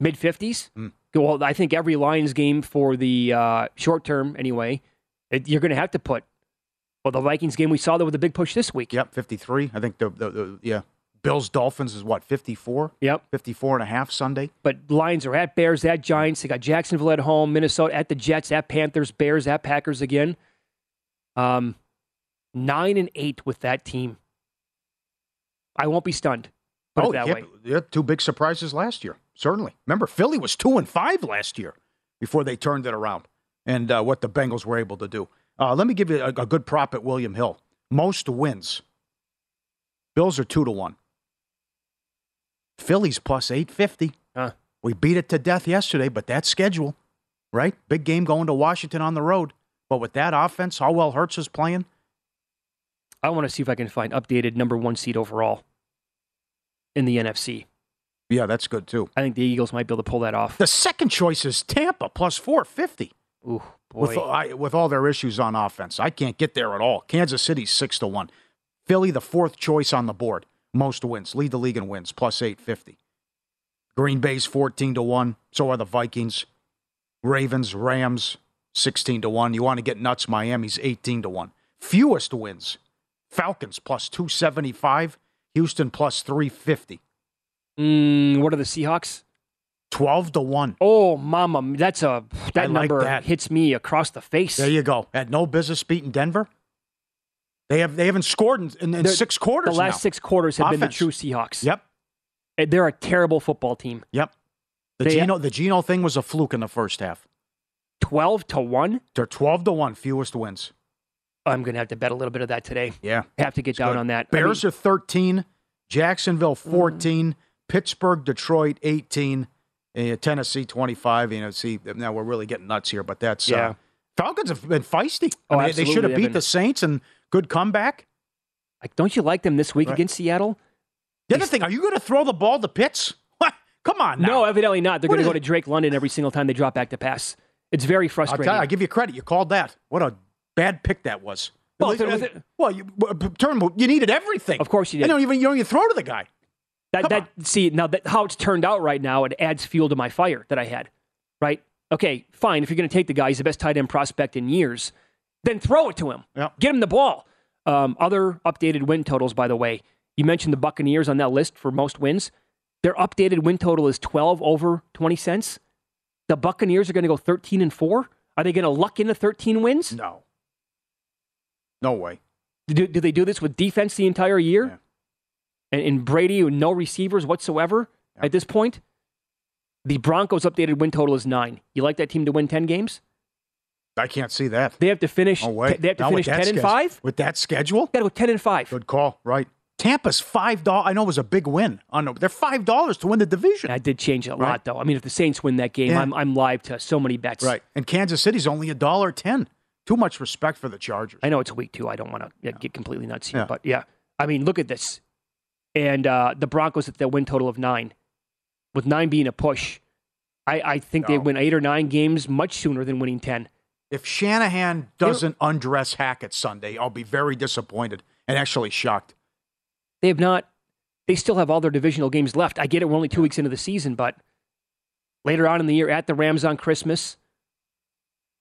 Mid fifties. Hmm. Well, I think every Lions game for the uh, short term, anyway, it, you're going to have to put. Well, the Vikings game we saw there with a big push this week. Yep. 53. I think the, the, the yeah. Bills Dolphins is what, 54? Yep. 54 and a half Sunday. But Lions are at Bears, at Giants. They got Jacksonville at home, Minnesota at the Jets, at Panthers, Bears, at Packers again. Um, nine and eight with that team. I won't be stunned. Put oh, it that yeah, way. yeah, two big surprises last year. Certainly. Remember, Philly was two and five last year before they turned it around, and uh, what the Bengals were able to do. Uh, let me give you a, a good prop at William Hill. Most wins. Bills are two to one. Phillies plus eight fifty. Huh. We beat it to death yesterday, but that schedule, right? Big game going to Washington on the road. But with that offense, how well Hurts is playing, I want to see if I can find updated number one seed overall in the NFC. yeah, that's good too. I think the Eagles might be able to pull that off. The second choice is Tampa plus four fifty. Ooh, boy. with I, with all their issues on offense. I can't get there at all. Kansas City's six to one. Philly, the fourth choice on the board, most wins, lead the league in wins, plus eight fifty. Green Bay's fourteen to one. So are the Vikings. Ravens, Rams, sixteen to one. You want to get nuts? Miami's eighteen to one. Fewest wins, Falcons plus two seventy five. Houston plus three fifty. Mm, what are the Seahawks? 12 to 1. Oh, mama, that's a that I like number that. hits me across the face. There you go. Had no business beating Denver. They have they haven't scored in, in, in six quarters. The last now. six quarters have been the true Seahawks. Yep. They're a terrible football team. Yep. The They- Geno the Geno thing was a fluke in the first half. Twelve to one. They're twelve to one, fewest wins. I'm going to have to bet a little bit of that today. Yeah. Have to get down good. on that. I Bears mean, are 13, Jacksonville 14, Pittsburgh, Detroit 18, uh, Tennessee 25. You know, see, now we're really getting nuts here, but that's Yeah. uh, Falcons have been feisty. Oh, I mean, they should have beat the Saints and good comeback. like, don't you like them this week Right. against Seattle? The other thing, are you going to throw the ball to Pitts? *laughs* What? Come on now. No, evidently not. They're going to go it? to Drake London every single time they drop back to pass. It's very frustrating. you, I give you credit. You called that. What a bad pick that was. Well, if it well you, well, turn, you needed everything. Of course you did. You don't even you don't even throw to the guy. That, that see now that how it's turned out right now, it adds fuel to my fire that I had. Right? Okay, fine. If you're going to take the guy, he's the best tight end prospect in years. Then throw it to him. Yeah. Get him the ball. Um, other updated win totals, by the way. You mentioned the Buccaneers on that list for most wins. Their updated win total is 12 over 20 cents. The Buccaneers are going to go 13 and four. Are they going to luck into 13 wins? No. No way. Do, do they do this with defense the entire year? Yeah. And, and Brady with no receivers whatsoever at this point? The Broncos' updated win total is nine. You like that team to win 10 games? I can't see that. They have to finish. Oh wait, They have to Now finish that 10 and five. with that schedule. Got to go 10 and five. Good call. Right. Tampa's five dollars. I know it was a big win. I know they're five dollars to win the division. I did change it a lot, though. I mean, if the Saints win that game, Yeah. I'm I'm live to so many bets. Right. And Kansas City's only a dollar ten. Too much respect for the Chargers. I know it's week two. I don't want to get completely nuts here, Yeah. but yeah. I mean, look at this. And uh, the Broncos at their win total of nine, with nine being a push. I, I think they win eight or nine games much sooner than winning 10. If Shanahan doesn't undress Hackett Sunday, I'll be very disappointed and actually shocked. They have not. They still have all their divisional games left. I get it. We're only two weeks into the season, but later on in the year, at the Rams on Christmas,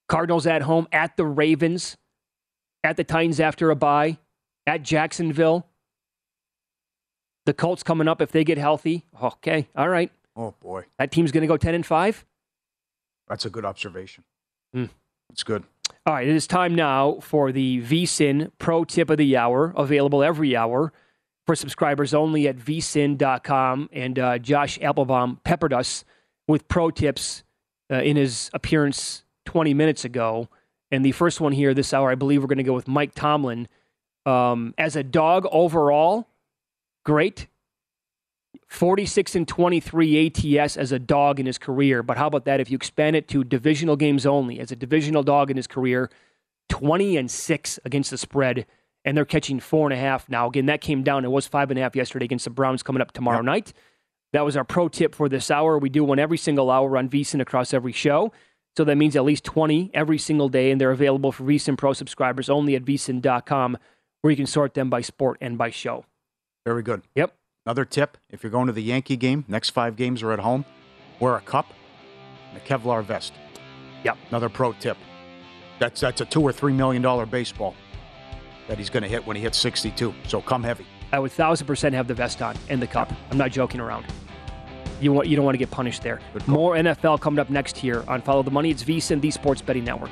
Cardinals at home, at the Ravens, at the Titans after a bye, at Jacksonville. The Colts coming up if they get healthy. Okay, all right. Oh boy, That team's going to go ten and five. that's a good observation. Hmm. It's good. All right, it is time now for the VSIN Pro Tip of the Hour, available every hour for subscribers only at vsin.com. And uh, Josh Appelbaum peppered us with pro tips uh, in his appearance 20 minutes ago. And the first one here this hour, I believe we're going to go with Mike Tomlin. Um, as a dog overall, great. 46 and 23 ATS as a dog in his career. But how about that if you expand it to divisional games only? As a divisional dog in his career, 20 and 6 against the spread, and they're catching four and a half now. Again, that came down. It was five and a half yesterday against the Browns coming up tomorrow Yep. night. That was our pro tip for this hour. We do one every single hour on VSIN across every show. So that means at least 20 every single day, and they're available for VSIN Pro subscribers only at VSIN.com, where you can sort them by sport and by show. Very good. Yep. Another tip: if you're going to the Yankee game, next five games are at home. Wear a cup and a Kevlar vest. Yep. Another pro tip. That's that's a two or three million dollar baseball that he's going to hit when he hits 62. So come heavy. I would thousand percent have the vest on and the cup. I'm not joking around. You want you don't want to get punished there. More NFL coming up next here on Follow the Money. It's VSIN, the Sports Betting Network.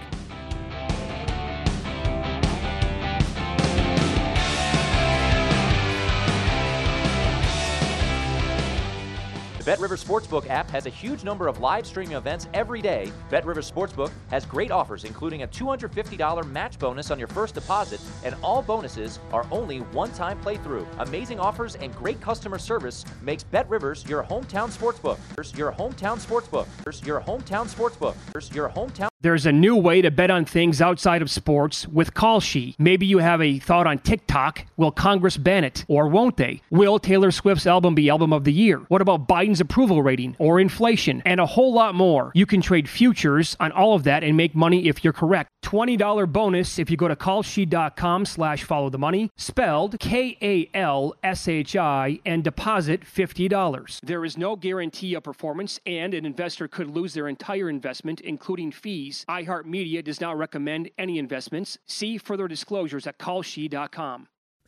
Bet Rivers Sportsbook app has a huge number of live streaming events every day. Bet Rivers Sportsbook has great offers, including a $250 match bonus on your first deposit, and all bonuses are only one-time playthrough. Amazing offers and great customer service makes Bet Rivers your hometown sportsbook. Your hometown sportsbook. Your hometown sportsbook. Your hometown. There's a new way to bet on things outside of sports with Kalshi. Maybe you have a thought on TikTok. Will Congress ban it or won't they? Will Taylor Swift's album be album of the year? What about Biden's approval rating or inflation and a whole lot more? You can trade futures on all of that and make money if you're correct. $20 bonus if you go to kalshi.com slash follow the money, spelled K-A-L-S-H-I, and deposit $50. There is no guarantee of performance, and an investor could lose their entire investment, including fees. iHeartMedia does not recommend any investments. See further disclosures at kalshi.com.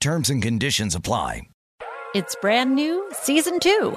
Terms and conditions apply. It's brand new, season two.